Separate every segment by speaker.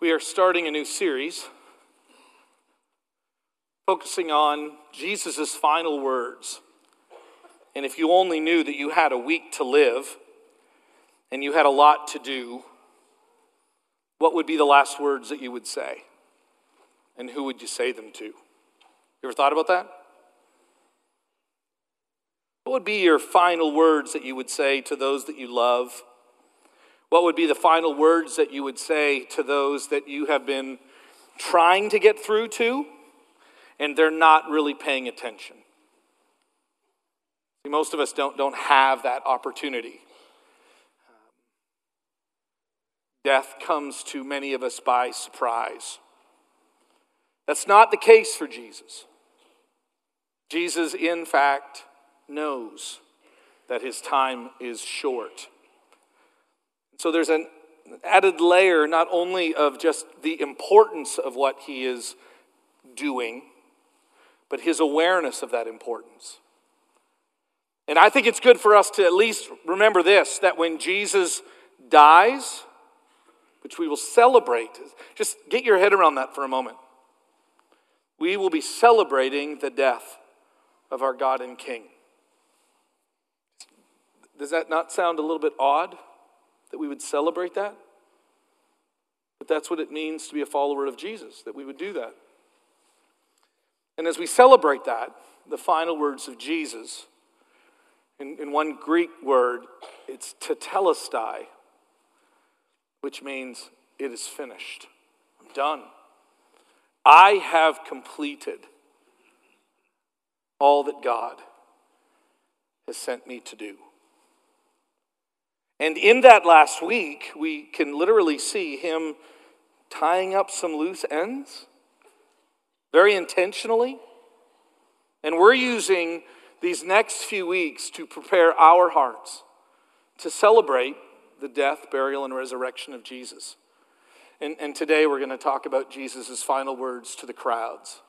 Speaker 1: We are starting a new series focusing on Jesus' final words. And if you only knew that you had a week to live and you had a lot to do, what would be the last words that you would say? And who would you say them to? You ever thought about that? What would be your final words that you would say to those that you love? What would be the final words that you would say to those that you have been trying to get through to and they're not really paying attention? See, most of us don't, don't have that opportunity. Death comes to many of us by surprise. That's not the case for Jesus. Jesus, in fact, knows that his time is short. So there's an added layer not only of just the importance of what he is doing, but his awareness of that importance. And I think it's good for us to at least remember this that when Jesus dies, which we will celebrate, just get your head around that for a moment. We will be celebrating the death of our God and King. Does that not sound a little bit odd that we would celebrate that? But that's what it means to be a follower of Jesus, that we would do that. And as we celebrate that, the final words of Jesus, in, in one Greek word, it's tetelestai, which means it is finished. I'm done. I have completed all that God has sent me to do. And in that last week, we can literally see him tying up some loose ends very intentionally. And we're using these next few weeks to prepare our hearts to celebrate the death, burial, and resurrection of Jesus. And, and today we're going to talk about Jesus' final words to the crowds.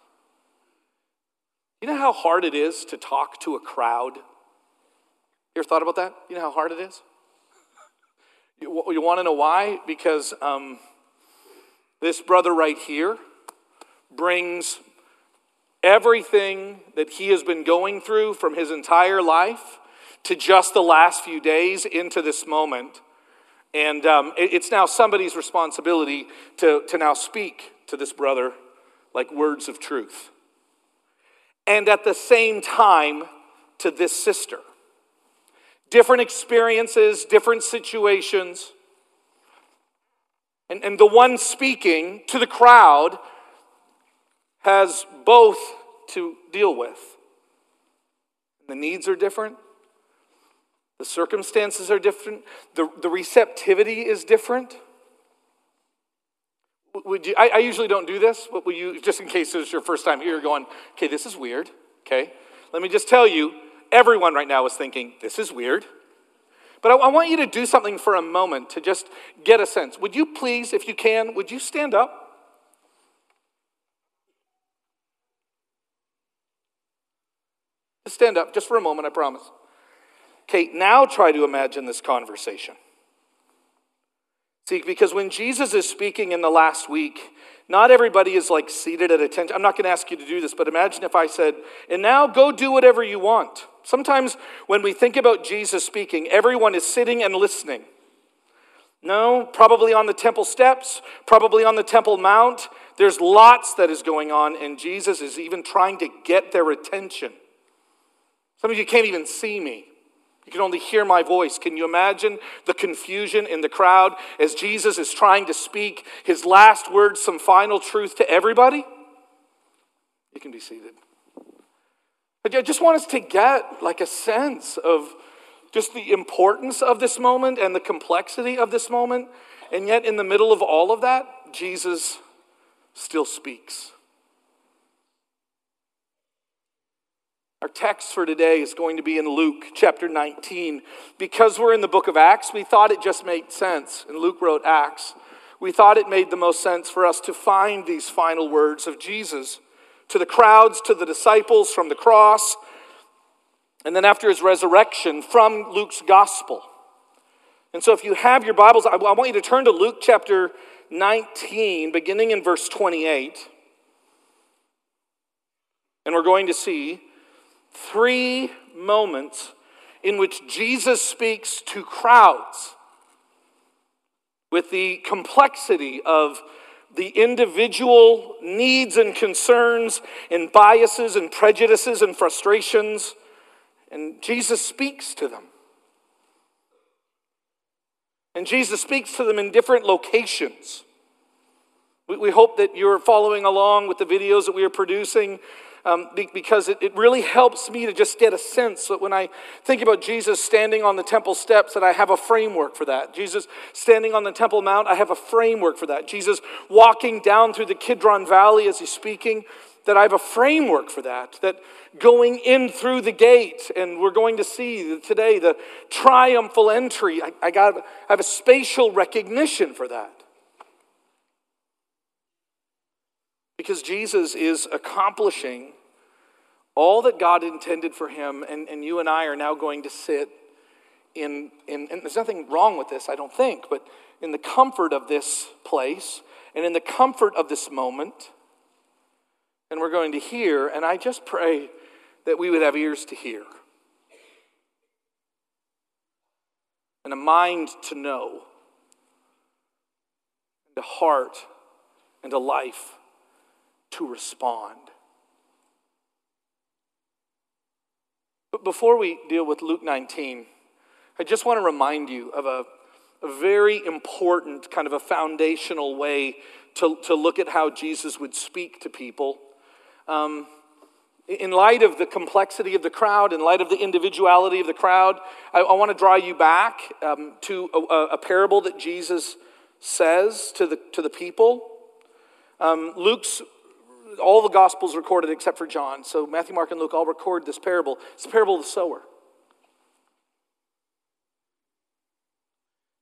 Speaker 1: You know how hard it is to talk to a crowd? You ever thought about that? You know how hard it is? You, you want to know why? Because um, this brother right here brings everything that he has been going through from his entire life to just the last few days into this moment. And um, it, it's now somebody's responsibility to, to now speak to this brother like words of truth. And at the same time, to this sister different experiences, different situations. And, and the one speaking to the crowd has both to deal with. The needs are different, the circumstances are different, the, the receptivity is different. Would you, I, I usually don't do this, but will you, just in case it's your first time here, going, okay, this is weird, okay? Let me just tell you, everyone right now is thinking, this is weird. But I, I want you to do something for a moment to just get a sense. Would you please, if you can, would you stand up? Just stand up, just for a moment, I promise. Kate, now try to imagine this conversation. See, because when Jesus is speaking in the last week, not everybody is like seated at attention. I'm not going to ask you to do this, but imagine if I said, and now go do whatever you want. Sometimes when we think about Jesus speaking, everyone is sitting and listening. No, probably on the temple steps, probably on the temple mount. There's lots that is going on, and Jesus is even trying to get their attention. Some of you can't even see me. You can only hear my voice. Can you imagine the confusion in the crowd as Jesus is trying to speak his last words, some final truth to everybody? You can be seated. But I just want us to get like a sense of just the importance of this moment and the complexity of this moment. And yet, in the middle of all of that, Jesus still speaks. Our text for today is going to be in Luke chapter 19. Because we're in the book of Acts, we thought it just made sense. And Luke wrote Acts. We thought it made the most sense for us to find these final words of Jesus to the crowds, to the disciples from the cross, and then after his resurrection from Luke's gospel. And so, if you have your Bibles, I, want you to turn to Luke chapter 19, beginning in verse 28. And we're going to see three moments in which Jesus speaks to crowds with the complexity of the individual needs and concerns and biases and prejudices and frustrations. And Jesus speaks to them. And Jesus speaks to them in different locations. We, we hope that you're following along with the videos that we are producing um, because it, it really helps me to just get a sense that when I think about Jesus standing on the temple steps, that I have a framework for that. Jesus standing on the Temple Mount, I have a framework for that. Jesus walking down through the Kidron Valley as he's speaking, that I have a framework for that. That going in through the gate, and we're going to see today the triumphal entry, I, I, got, I have a spatial recognition for that. Because Jesus is accomplishing all that God intended for him, and, and you and I are now going to sit in, in, and there's nothing wrong with this, I don't think, but in the comfort of this place and in the comfort of this moment. And we're going to hear, and I just pray that we would have ears to hear and a mind to know, and a heart and a life to respond. But before we deal with Luke 19, I just want to remind you of a, a very important, kind of a foundational way to, to look at how Jesus would speak to people. Um, in light of the complexity of the crowd, in light of the individuality of the crowd, I, I want to draw you back um, to a, a, parable that Jesus says to the, to the people. Um, Luke's all the Gospels recorded except for John. So Matthew, Mark, and Luke all record this parable. It's the parable of the sower.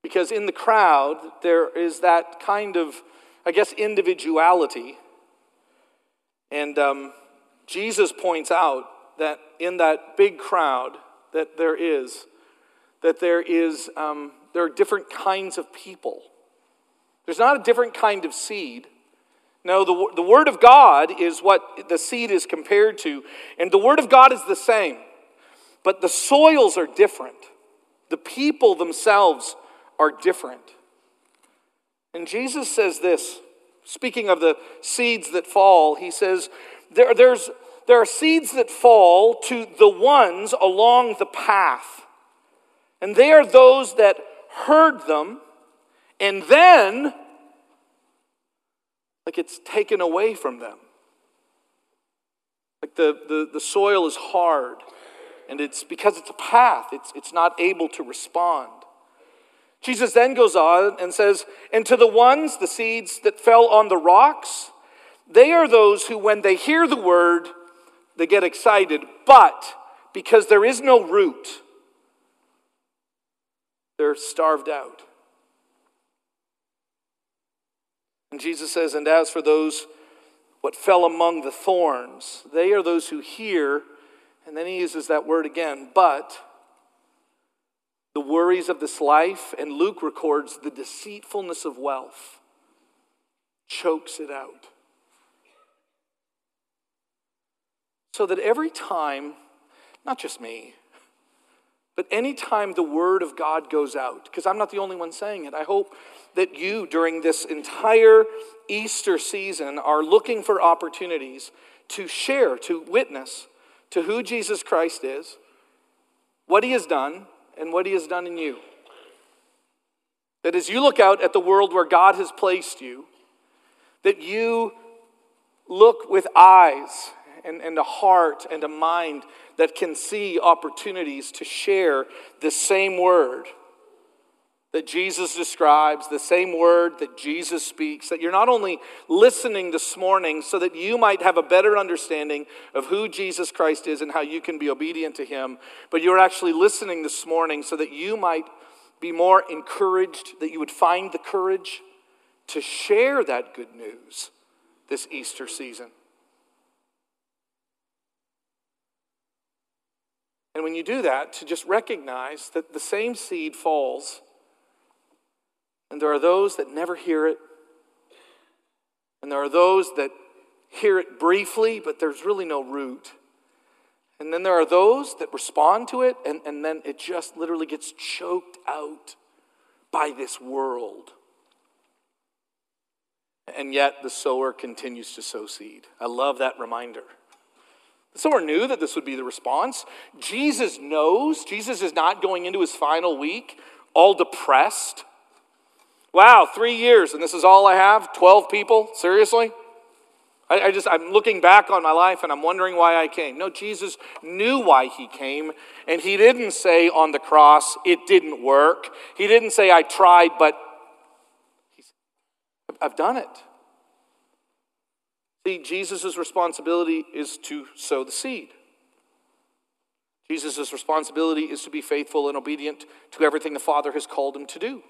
Speaker 1: Because in the crowd, there is that kind of, I guess, individuality. And um, Jesus points out that in that big crowd that there is, that there is, um, there are different kinds of people. There's not a different kind of seed. No, the, the Word of God is what the seed is compared to, and the Word of God is the same, but the soils are different. The people themselves are different. And Jesus says this, speaking of the seeds that fall, he says, there, there's, there are seeds that fall to the ones along the path. And they are those that heard them and then like it's taken away from them. Like the, the, the soil is hard, and it's because it's a path, it's, it's not able to respond. Jesus then goes on and says, And to the ones, the seeds that fell on the rocks, they are those who, when they hear the word, they get excited, but because there is no root, they're starved out. And Jesus says, And as for those what fell among the thorns, they are those who hear, and then he uses that word again, but the worries of this life, and Luke records the deceitfulness of wealth, chokes it out. So that every time, not just me, but anytime the word of God goes out, because I'm not the only one saying it, I hope that you, during this entire Easter season, are looking for opportunities to share, to witness to who Jesus Christ is, what he has done, and what he has done in you. That as you look out at the world where God has placed you, that you look with eyes and, and a heart and a mind that can see opportunities to share the same word that Jesus describes, the same word that Jesus speaks, that you're not only listening this morning so that you might have a better understanding of who Jesus Christ is and how you can be obedient to him, but you're actually listening this morning so that you might be more encouraged, that you would find the courage to share that good news this Easter season. And when you do that, to just recognize that the same seed falls And there are those that never hear it. And there are those that hear it briefly, but there's really no root. And then there are those that respond to it, and, and then it just literally gets choked out by this world. And yet the sower continues to sow seed. I love that reminder. Sower knew that this would be the response. Jesus knows. Jesus is not going into his final week all depressed. Wow, three years, and this is all I have? 12 people? Seriously? I, I, just, I'm looking back on my life and I'm wondering why I came. No, Jesus knew why he came, and he didn't say on the cross, it didn't work. He didn't say, I tried, but I've done it. See, Jesus' responsibility is to sow the seed. Jesus' responsibility is to be faithful and obedient to everything the Father has called him to do.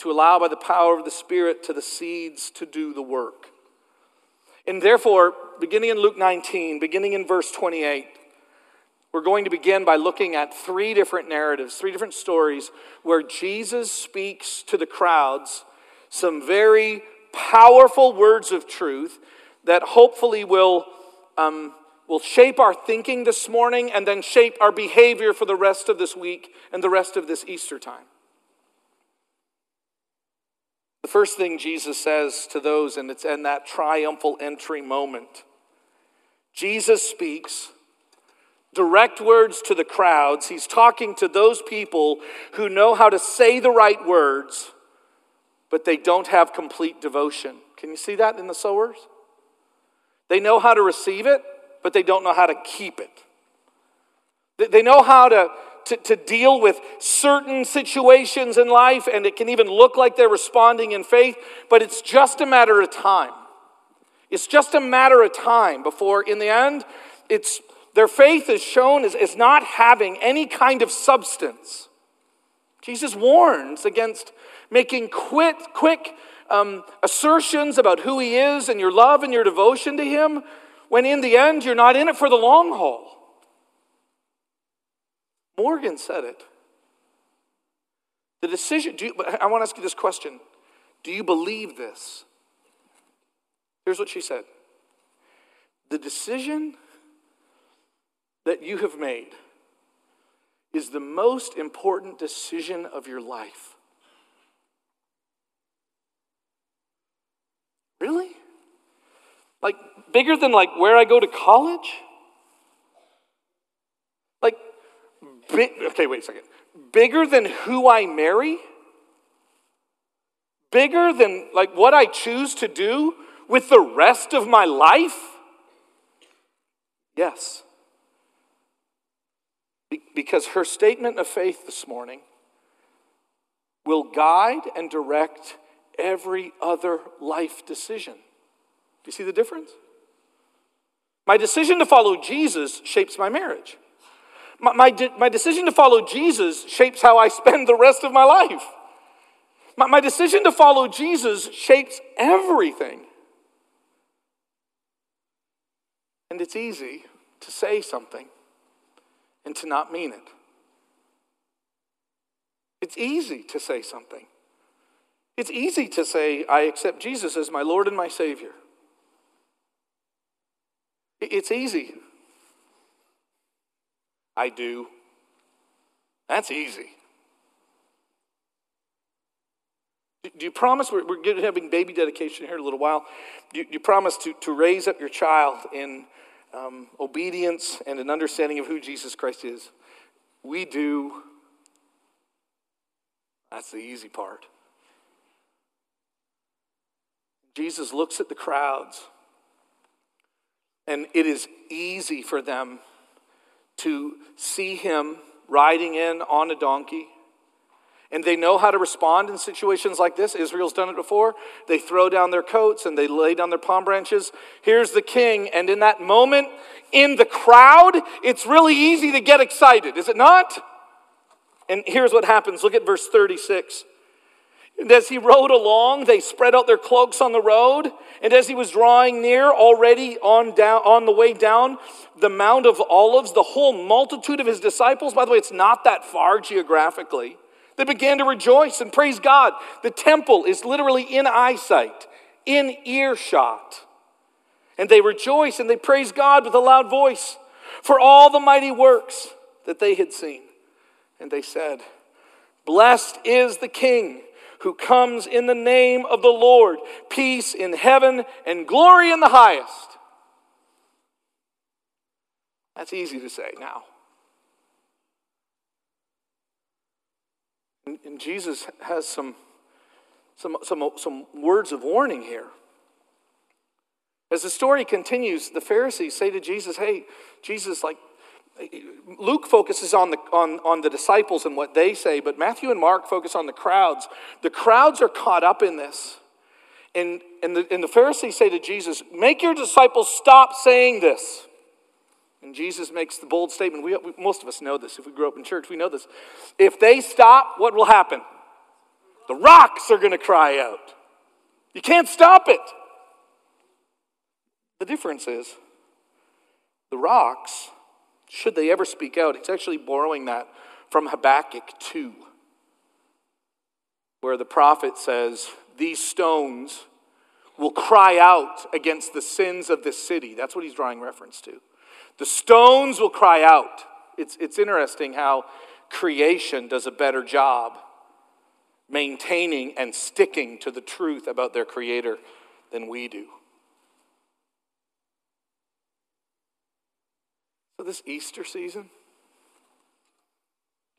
Speaker 1: To allow by the power of the Spirit to the seeds to do the work. And therefore, beginning in Luke 19, beginning in verse 28, we're going to begin by looking at three different narratives, three different stories where Jesus speaks to the crowds some very powerful words of truth that hopefully will, um, will shape our thinking this morning and then shape our behavior for the rest of this week and the rest of this Easter time. The first thing Jesus says to those, and it's in that triumphal entry moment, Jesus speaks direct words to the crowds. He's talking to those people who know how to say the right words but they don't have complete devotion. Can you see that in the sowers? They know how to receive it, but they don't know how to keep it. They know how to, to, to, deal with certain situations in life, and it can even look like they're responding in faith, but it's just a matter of time. It's just a matter of time before, in the end, it's, their faith is shown as, as not having any kind of substance. Jesus warns against making quick, quick um, assertions about who he is and your love and your devotion to him, when in the end you're not in it for the long haul. Morgan said it. The decision, you, I want to ask you this question Do you believe this? Here's what she said The decision that you have made is the most important decision of your life. Really? Like bigger than like where I go to college? Like okay, wait a second. Bigger than who I marry? Bigger than like what I choose to do with the rest of my life? Yes. Because her statement of faith this morning will guide and direct every other life decision. Do you see the difference? My decision to follow Jesus shapes my marriage. My, my, de- my decision to follow Jesus shapes how I spend the rest of my life. My, my decision to follow Jesus shapes everything. And it's easy to say something and to not mean it. It's easy to say something it's easy to say, I accept Jesus as my Lord and my Savior. It's easy. I do. That's easy. Do you promise, we're, we're having baby dedication here in a little while, do you, do you promise to, to raise up your child in um, obedience and an understanding of who Jesus Christ is? We do. That's the easy part. Jesus looks at the crowds, and it is easy for them to see him riding in on a donkey. And they know how to respond in situations like this. Israel's done it before. They throw down their coats and they lay down their palm branches. Here's the king. And in that moment, in the crowd, it's really easy to get excited, is it not? And here's what happens. Look at verse 36. And as he rode along, they spread out their cloaks on the road. And as he was drawing near, already on, down, on the way down the Mount of Olives, the whole multitude of his disciples, by the way, it's not that far geographically, they began to rejoice and praise God. The temple is literally in eyesight, in earshot. And they rejoice and they praise God with a loud voice for all the mighty works that they had seen. And they said, Blessed is the King who comes in the name of the Lord, peace in heaven and glory in the highest. That's easy to say now. And, Jesus has some, some, some, some words of warning here. As the story continues, the Pharisees say to Jesus, Hey, Jesus, like, Luke focuses on the, on, on the disciples and what they say, but Matthew and Mark focus on the crowds. The crowds are caught up in this. And, and, the, and the Pharisees say to Jesus, Make your disciples stop saying this. And Jesus makes the bold statement. We, we, most of us know this. If we grew up in church, we know this. If they stop, what will happen? The rocks are going to cry out. You can't stop it. The difference is the rocks, should they ever speak out, it's actually borrowing that from Habakkuk 2, where the prophet says, These stones will cry out against the sins of this city. That's what he's drawing reference to. The stones will cry out. It's, it's interesting how creation does a better job maintaining and sticking to the truth about their creator than we do. This Easter season,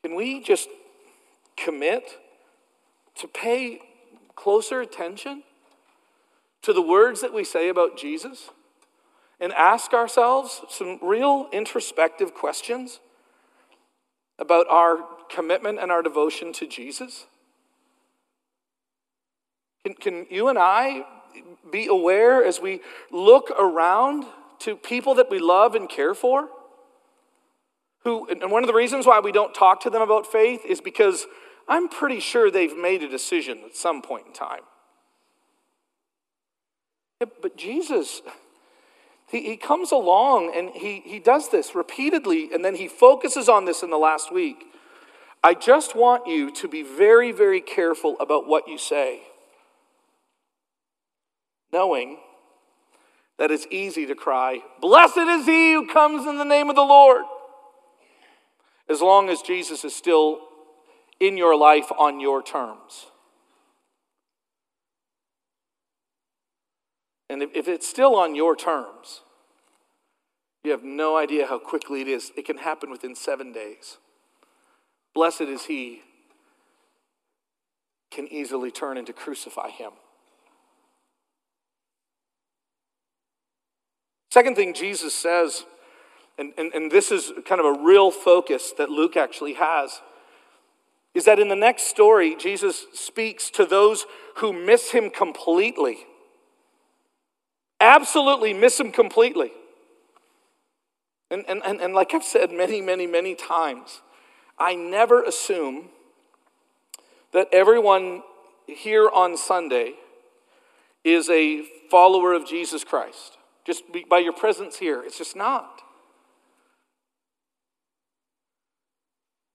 Speaker 1: can we just commit to pay closer attention to the words that we say about Jesus? and ask ourselves some real introspective questions about our commitment and our devotion to Jesus? Can, can you and I be aware as we look around to people that we love and care for? Who, and one of the reasons why we don't talk to them about faith is because I'm pretty sure they've made a decision at some point in time. But Jesus, he, he comes along and he, he does this repeatedly, and then he focuses on this in the last week. I just want you to be very, very careful about what you say, knowing that it's easy to cry, Blessed is he who comes in the name of the Lord. As long as Jesus is still in your life on your terms. And if, it's still on your terms, you have no idea how quickly it is. It can happen within seven days. Blessed is he can easily turn and to crucify him. Second thing Jesus says, and, and, and this is kind of a real focus that Luke actually has, is that in the next story, Jesus speaks to those who miss him completely. Absolutely miss him completely. And, and, and, and like I've said many, many, many times, I never assume that everyone here on Sunday is a follower of Jesus Christ. Just by your presence here, it's just not.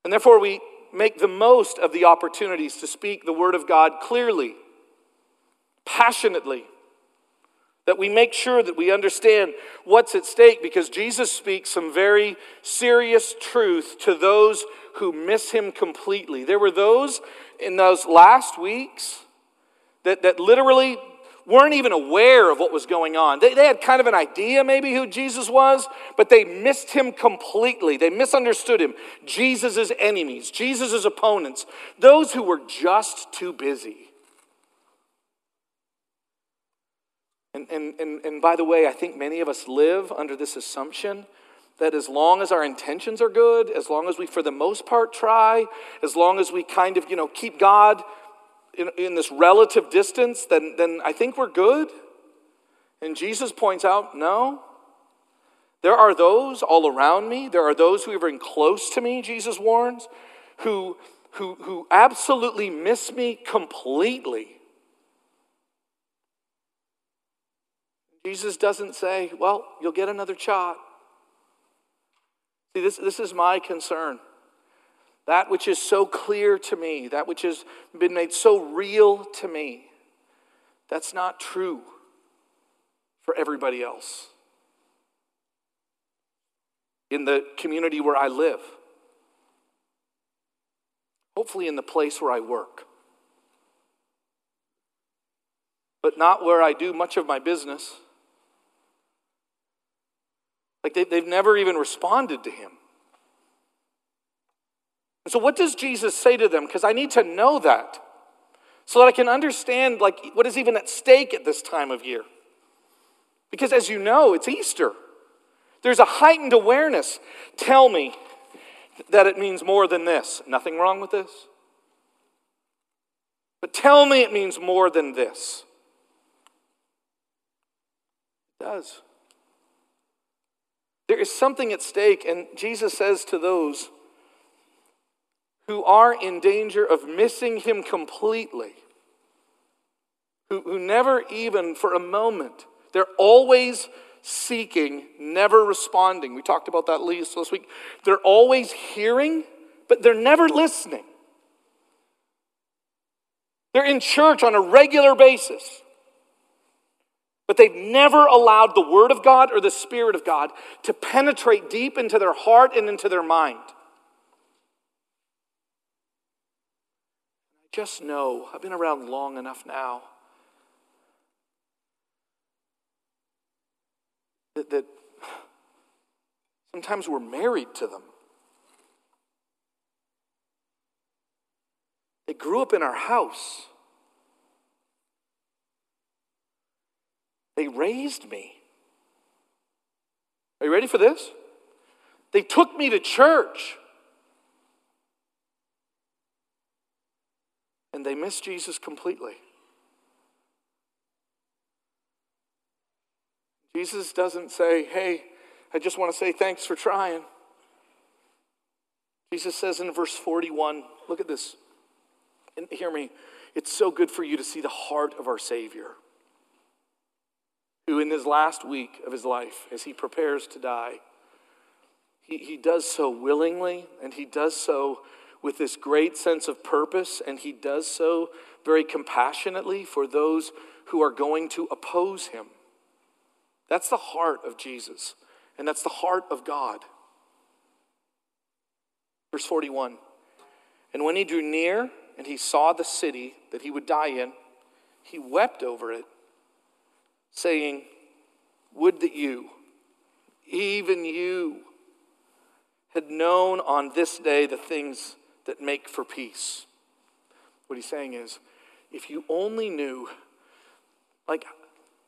Speaker 1: And therefore, we make the most of the opportunities to speak the Word of God clearly, passionately that we make sure that we understand what's at stake because Jesus speaks some very serious truth to those who miss him completely. There were those in those last weeks that, that literally weren't even aware of what was going on. They, they had kind of an idea, maybe, who Jesus was, but they missed him completely. They misunderstood him. Jesus' enemies, Jesus' opponents, those who were just too busy And, and, and, and by the way, I think many of us live under this assumption that as long as our intentions are good, as long as we, for the most part, try, as long as we kind of, you know, keep God in, in this relative distance, then, then I think we're good. And Jesus points out, no. There are those all around me, there are those who are even close to me, Jesus warns, who who, who absolutely miss me completely. Jesus doesn't say, Well, you'll get another shot. See, this, this is my concern. That which is so clear to me, that which has been made so real to me, that's not true for everybody else in the community where I live, hopefully, in the place where I work, but not where I do much of my business. Like they, they've never even responded to him. And so, what does Jesus say to them? Because I need to know that so that I can understand like what is even at stake at this time of year. Because as you know, it's Easter. There's a heightened awareness. Tell me that it means more than this. Nothing wrong with this. But tell me it means more than this. It does. There is something at stake, and Jesus says to those who are in danger of missing him completely, who, who never even for a moment, they're always seeking, never responding. We talked about that last week. They're always hearing, but they're never listening. They're in church on a regular basis, but they've never allowed the Word of God or the Spirit of God to penetrate deep into their heart and into their mind. Just know, I've been around long enough now that, that sometimes we're married to them. They grew up in our house. They raised me. Are you ready for this? They took me to church. And they miss Jesus completely. Jesus doesn't say, Hey, I just want to say thanks for trying. Jesus says in verse 41, look at this. And hear me, it's so good for you to see the heart of our Savior, who in his last week of his life, as he prepares to die, he, he does so willingly and he does so with this great sense of purpose, and he does so very compassionately for those who are going to oppose him. That's the heart of Jesus, and that's the heart of God. Verse 41 And when he drew near and he saw the city that he would die in, he wept over it, saying, Would that you, even you, had known on this day the things that make for peace. What he's saying is, if you only knew, like,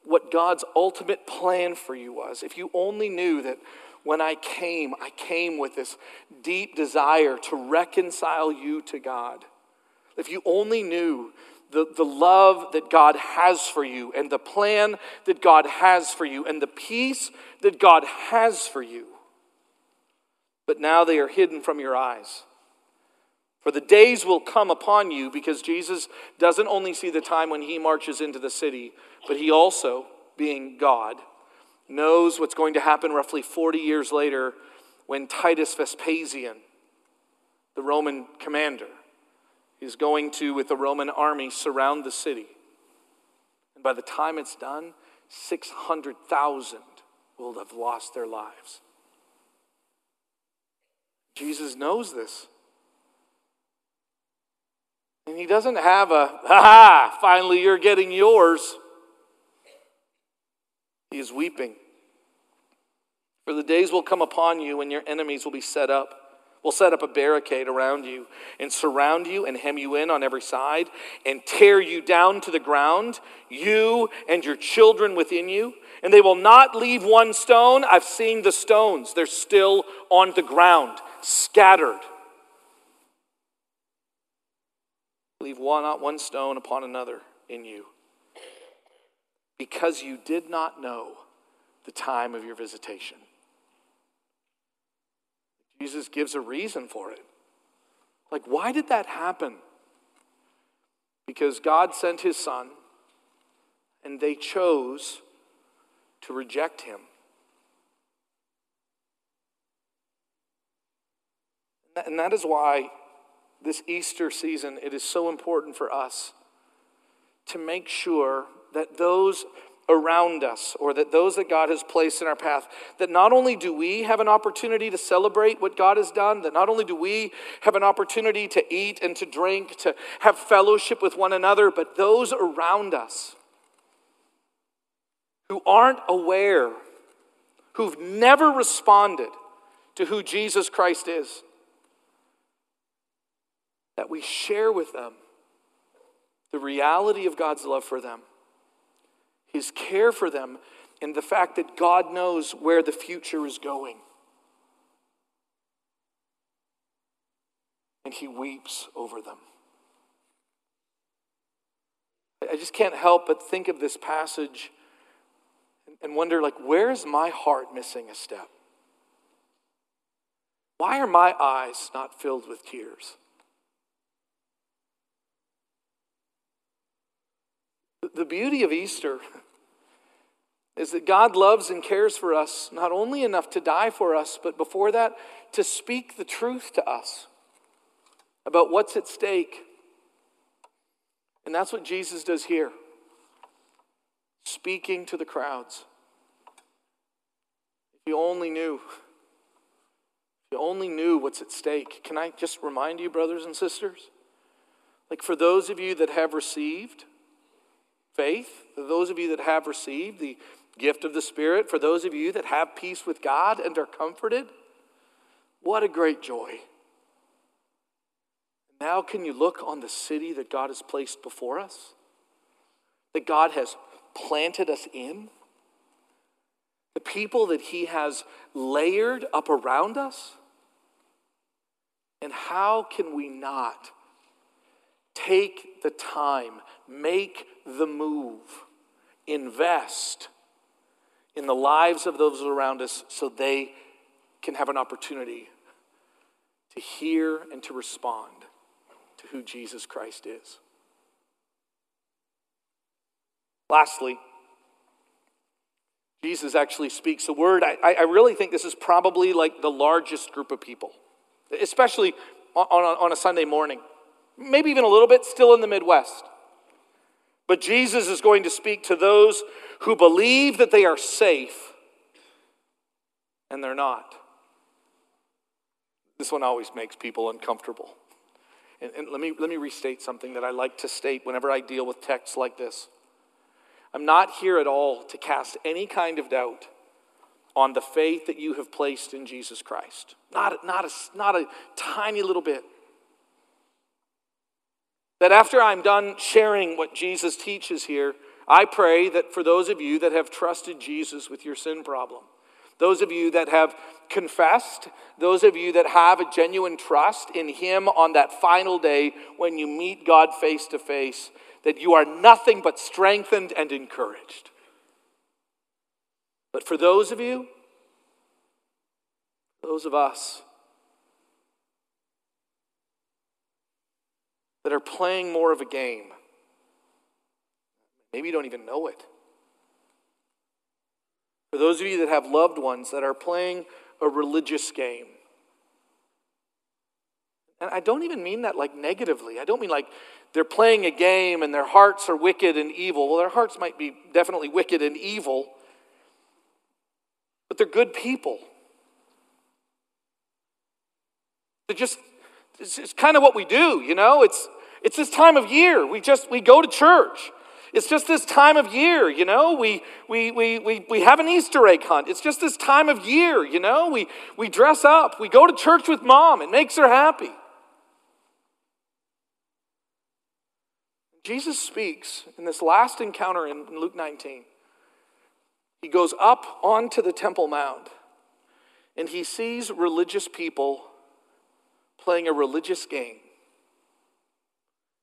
Speaker 1: what God's ultimate plan for you was, if you only knew that when I came, I came with this deep desire to reconcile you to God, if you only knew the, the love that God has for you and the plan that God has for you and the peace that God has for you, but now they are hidden from your eyes. For the days will come upon you because Jesus doesn't only see the time when he marches into the city, but he also, being God, knows what's going to happen roughly 40 years later when Titus Vespasian, the Roman commander, is going to, with the Roman army, surround the city. And by the time it's done, 600,000 will have lost their lives. Jesus knows this. And he doesn't have a, ha ha, finally you're getting yours. He is weeping. For the days will come upon you when your enemies will be set up. Will set up a barricade around you and surround you and hem you in on every side and tear you down to the ground, you and your children within you. And they will not leave one stone. I've seen the stones, they're still on the ground, scattered. Leave one, not one stone upon another in you, because you did not know the time of your visitation. Jesus gives a reason for it. Like, why did that happen? Because God sent his son, and they chose to reject him. And that is why this Easter season, it is so important for us to make sure that those around us or that those that God has placed in our path, that not only do we have an opportunity to celebrate what God has done, that not only do we have an opportunity to eat and to drink, to have fellowship with one another, but those around us who aren't aware, who've never responded to who Jesus Christ is, that we share with them the reality of God's love for them his care for them, and the fact that God knows where the future is going. And he weeps over them. I just can't help but think of this passage and wonder like where is my heart missing a step? Why are my eyes not filled with tears? The beauty of Easter is that God loves and cares for us not only enough to die for us, but before that, to speak the truth to us about what's at stake. And that's what Jesus does here, speaking to the crowds. If you only knew, if you only knew what's at stake. Can I just remind you, brothers and sisters? Like for those of you that have received, faith, for those of you that have received the gift of the Spirit, for those of you that have peace with God and are comforted, what a great joy. Now, can you look on the city that God has placed before us? That God has planted us in? The people that He has layered up around us? And how can we not take the time, make the move, invest in the lives of those around us so they can have an opportunity to hear and to respond to who Jesus Christ is. Lastly, Jesus actually speaks a word. I, I really think this is probably like the largest group of people, especially on, on, on a Sunday morning, maybe even a little bit still in the Midwest. But Jesus is going to speak to those who believe that they are safe and they're not. This one always makes people uncomfortable. And, and, let, me, let me restate something that I like to state whenever I deal with texts like this. I'm not here at all to cast any kind of doubt on the faith that you have placed in Jesus Christ. Not, not, a, not a tiny little bit. That after I'm done sharing what Jesus teaches here, I pray that for those of you that have trusted Jesus with your sin problem, those of you that have confessed, those of you that have a genuine trust in Him on that final day when you meet God face to face, that you are nothing but strengthened and encouraged. But for those of you, those of us that are playing more of a game. Maybe you don't even know it. For those of you that have loved ones that are playing a religious game. And I don't even mean that like negatively. I don't mean like they're playing a game and their hearts are wicked and evil. Well, their hearts might be definitely wicked and evil, but they're good people. They're just it's, it's kind of what we do, you know? It's, it's this time of year. We just, we go to church. It's just this time of year, you know? We, we, we, we, we have an Easter egg hunt. It's just this time of year, you know? We, we dress up. We go to church with mom. It makes her happy. Jesus speaks in this last encounter in Luke 19. He goes up onto the Temple Mount and he sees religious people playing a religious game.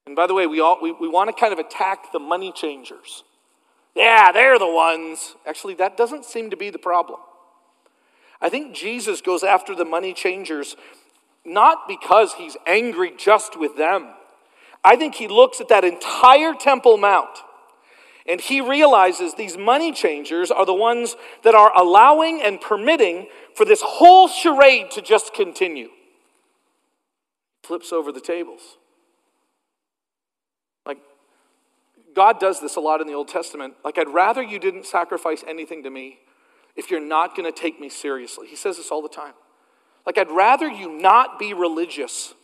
Speaker 1: And by the way, we, all, we, we want to kind of attack the money changers. Yeah, they're the ones. Actually, that doesn't seem to be the problem. I think Jesus goes after the money changers not because he's angry just with them. I think he looks at that entire Temple Mount and he realizes these money changers are the ones that are allowing and permitting for this whole charade to just continue. Flips over the tables. Like, God does this a lot in the Old Testament. Like, I'd rather you didn't sacrifice anything to me if you're not going to take me seriously. He says this all the time. Like, I'd rather you not be religious.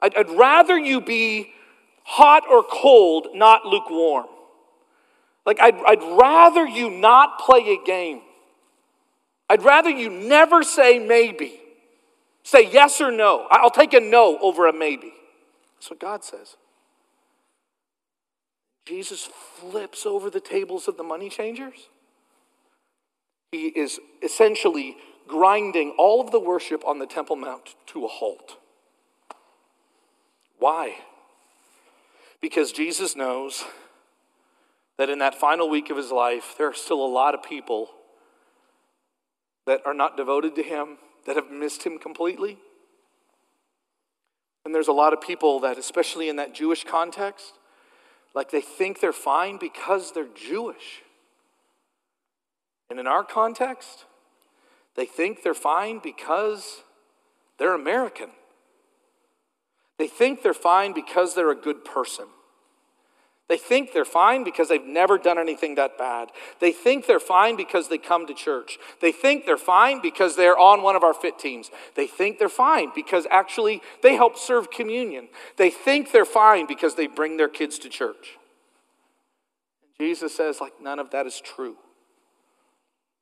Speaker 1: I'd, I'd rather you be hot or cold, not lukewarm. Like, I'd, I'd rather you not play a game. I'd rather you never say maybe. Say yes or no. I'll take a no over a maybe. That's what God says. Jesus flips over the tables of the money changers. He is essentially grinding all of the worship on the Temple Mount to a halt. Why? Because Jesus knows that in that final week of his life, there are still a lot of people that are not devoted to him, that have missed him completely. And there's a lot of people that, especially in that Jewish context, like they think they're fine because they're Jewish. And in our context, they think they're fine because they're American. They think they're fine because they're a good person. They think they're fine because they've never done anything that bad. They think they're fine because they come to church. They think they're fine because they're on one of our fit teams. They think they're fine because actually they help serve communion. They think they're fine because they bring their kids to church. Jesus says, like, none of that is true.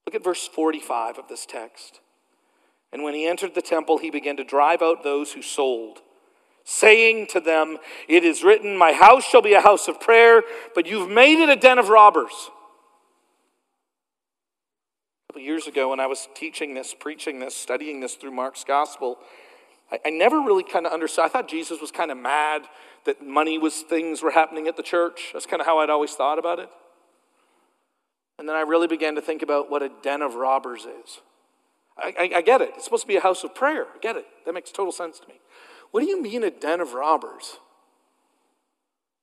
Speaker 1: Look at verse 45 of this text. And when he entered the temple, he began to drive out those who sold saying to them, It is written, My house shall be a house of prayer, but you've made it a den of robbers. A couple years ago, when I was teaching this, preaching this, studying this through Mark's gospel, I, I never really kind of understood. I thought Jesus was kind of mad that money was things were happening at the church. That's kind of how I'd always thought about it. And then I really began to think about what a den of robbers is. I, I, I get it. It's supposed to be a house of prayer. I get it. That makes total sense to me. What do you mean a den of robbers?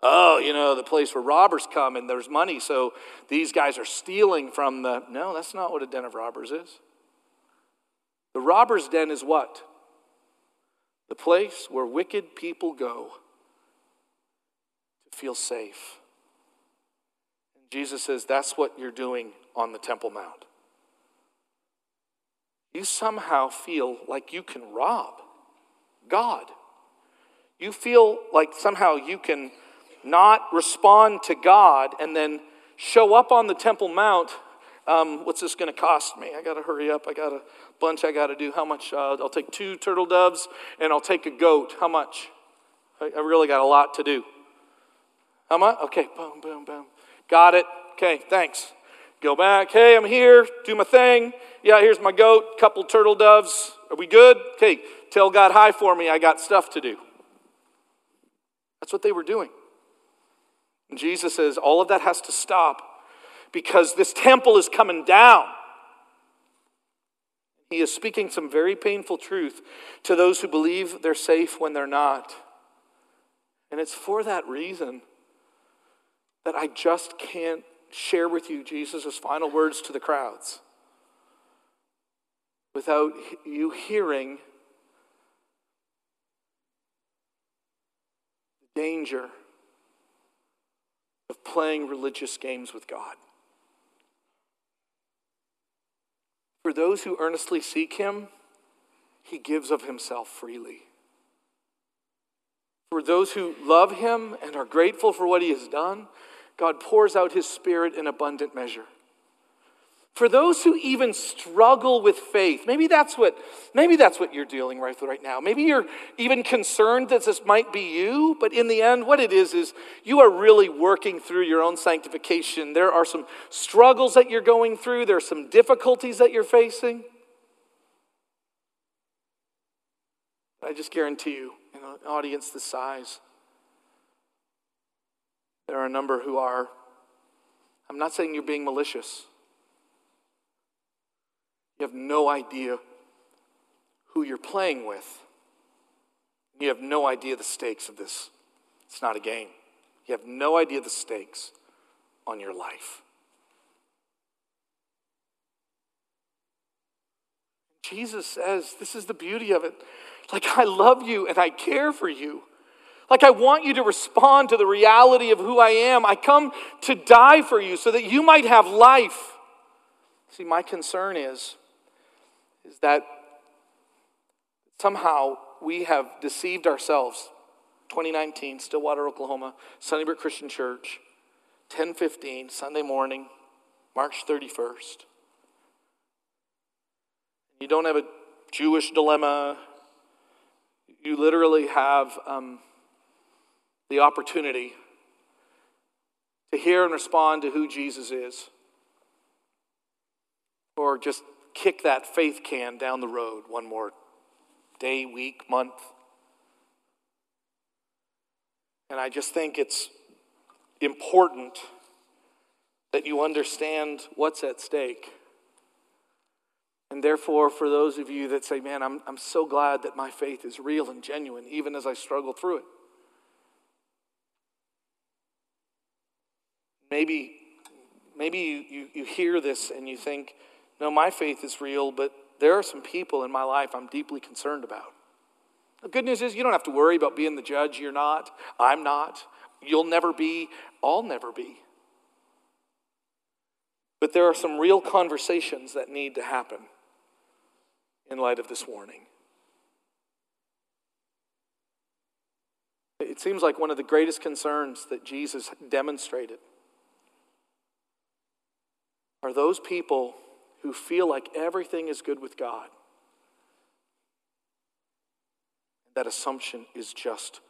Speaker 1: Oh, you know, the place where robbers come and there's money, so these guys are stealing from the. No, that's not what a den of robbers is. The robber's den is what? The place where wicked people go to feel safe. And Jesus says that's what you're doing on the Temple Mount. You somehow feel like you can rob God you feel like somehow you can not respond to God and then show up on the Temple Mount. Um, what's this going to cost me? I got to hurry up. I got a bunch I got to do. How much? Uh, I'll take two turtle doves and I'll take a goat. How much? I, I really got a lot to do. How much? Okay, boom, boom, boom. Got it. Okay, thanks. Go back. Hey, I'm here. Do my thing. Yeah, here's my goat. Couple turtle doves. Are we good? Okay, tell God hi for me. I got stuff to do. That's what they were doing. And Jesus says all of that has to stop because this temple is coming down. He is speaking some very painful truth to those who believe they're safe when they're not. And it's for that reason that I just can't share with you Jesus' final words to the crowds without you hearing danger of playing religious games with God. For those who earnestly seek Him, He gives of Himself freely. For those who love Him and are grateful for what He has done, God pours out His Spirit in abundant measure. For those who even struggle with faith, maybe that's what maybe that's what you're dealing with right now. Maybe you're even concerned that this might be you, but in the end what it is is you are really working through your own sanctification. There are some struggles that you're going through, there are some difficulties that you're facing. I just guarantee you, in an audience this size, there are a number who are I'm not saying you're being malicious. You have no idea who you're playing with You have no idea the stakes of this. It's not a game. You have no idea the stakes on your life. Jesus says, This is the beauty of it. Like, I love you and I care for you. Like, I want you to respond to the reality of who I am. I come to die for you so that you might have life. See, my concern is, is that somehow we have deceived ourselves. 2019, Stillwater, Oklahoma, Sunnybrook Christian Church, 1015, Sunday morning, March 31st. You don't have a Jewish dilemma. You literally have um, the opportunity to hear and respond to who Jesus is, or just kick that faith can down the road one more day, week, month. And I just think it's important that you understand what's at stake. And therefore, for those of you that say, man, I'm, I'm so glad that my faith is real and genuine, even as I struggle through it. Maybe, maybe you, you, you hear this and you think, no, my faith is real, but there are some people in my life I'm deeply concerned about. The good news is you don't have to worry about being the judge. You're not. I'm not. You'll never be. I'll never be. But there are some real conversations that need to happen in light of this warning. It seems like one of the greatest concerns that Jesus demonstrated are those people who feel like everything is good with God. That assumption is just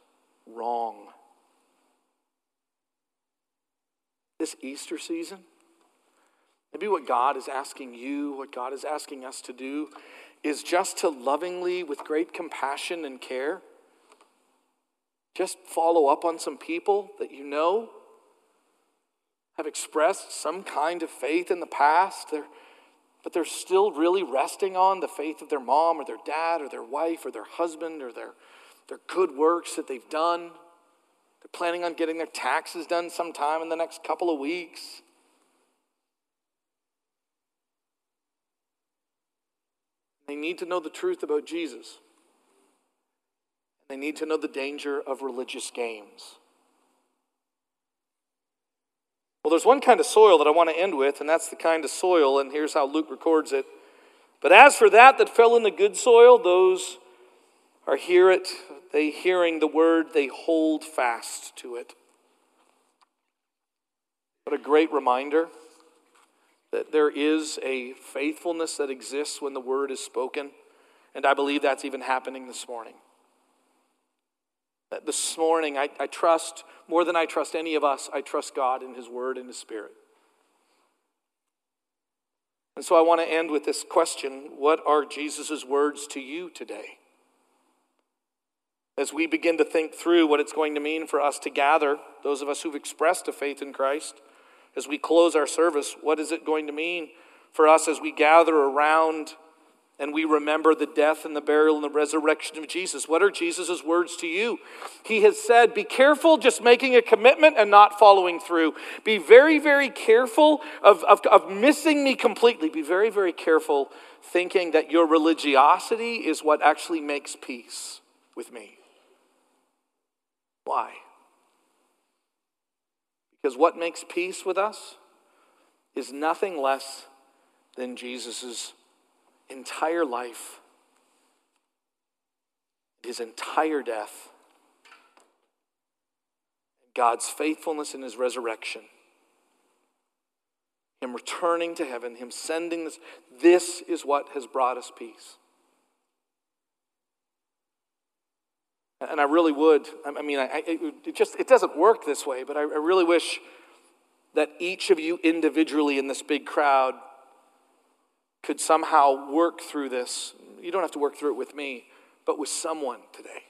Speaker 1: wrong. This Easter season, maybe what God is asking you, what God is asking us to do, is just to lovingly, with great compassion and care, just follow up on some people that you know have expressed some kind of faith in the past, they're, but they're still really resting on the faith of their mom or their dad or their wife or their husband or their, their good works that they've done. They're planning on getting their taxes done sometime in the next couple of weeks. They need to know the truth about Jesus. They need to know the danger of religious games. Well, there's one kind of soil that I want to end with, and that's the kind of soil, and here's how Luke records it. But as for that that fell in the good soil, those are hear it, they hearing the word, they hold fast to it. What a great reminder that there is a faithfulness that exists when the word is spoken. And I believe that's even happening this morning. This morning, I, I trust, more than I trust any of us, I trust God in His Word and His Spirit. And so I want to end with this question What are Jesus' words to you today? As we begin to think through what it's going to mean for us to gather, those of us who've expressed a faith in Christ, as we close our service, what is it going to mean for us as we gather around and we remember the death and the burial and the resurrection of Jesus? What are Jesus' words to you? He has said, Be careful just making a commitment and not following through. Be very, very careful of, of, of missing me completely. Be very, very careful thinking that your religiosity is what actually makes peace with me. Why? Because what makes peace with us is nothing less than Jesus' entire life, his entire death, God's faithfulness in his resurrection, him returning to heaven, him sending this. This is what has brought us peace. And I really would. I mean, I, it just it doesn't work this way. But I, I really wish that each of you individually in this big crowd could somehow work through this. You don't have to work through it with me, but with someone today.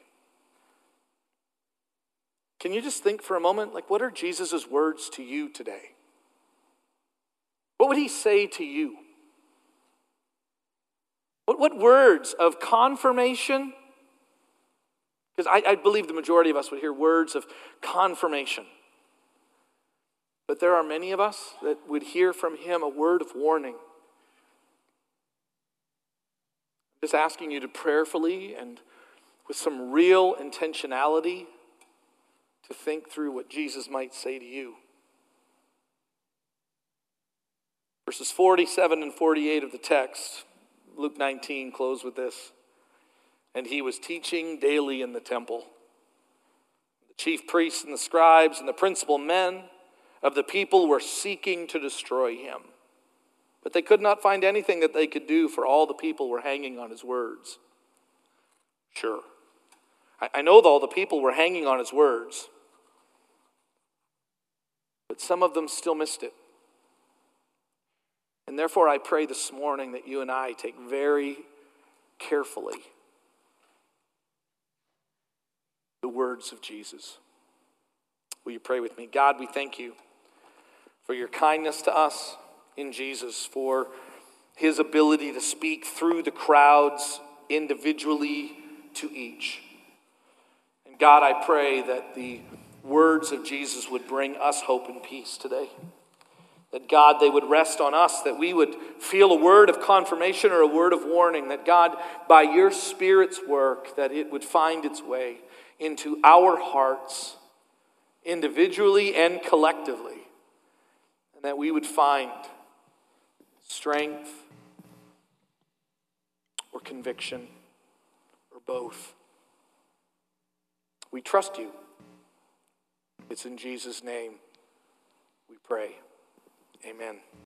Speaker 1: Can you just think for a moment, like, what are Jesus' words to you today? What would he say to you? What, what words of confirmation? Because I, I believe the majority of us would hear words of confirmation. But there are many of us that would hear from him a word of warning. Just asking you to prayerfully and with some real intentionality to think through what Jesus might say to you. Verses 47 and 48 of the text, Luke 19, close with this. And he was teaching daily in the temple. The chief priests and the scribes and the principal men of the people were seeking to destroy him. But they could not find anything that they could do, for all the people were hanging on his words. Sure. I know that all the people were hanging on his words, but some of them still missed it. And therefore, I pray this morning that you and I take very carefully the words of Jesus. Will you pray with me? God, we thank you for your kindness to us in Jesus, for his ability to speak through the crowds individually to each. And God, I pray that the words of Jesus would bring us hope and peace today. That God, they would rest on us, that we would feel a word of confirmation or a word of warning, that God, by your Spirit's work, that it would find its way into our hearts, individually and collectively, and that we would find strength or conviction or both. We trust you. It's in Jesus' name we pray. Amen.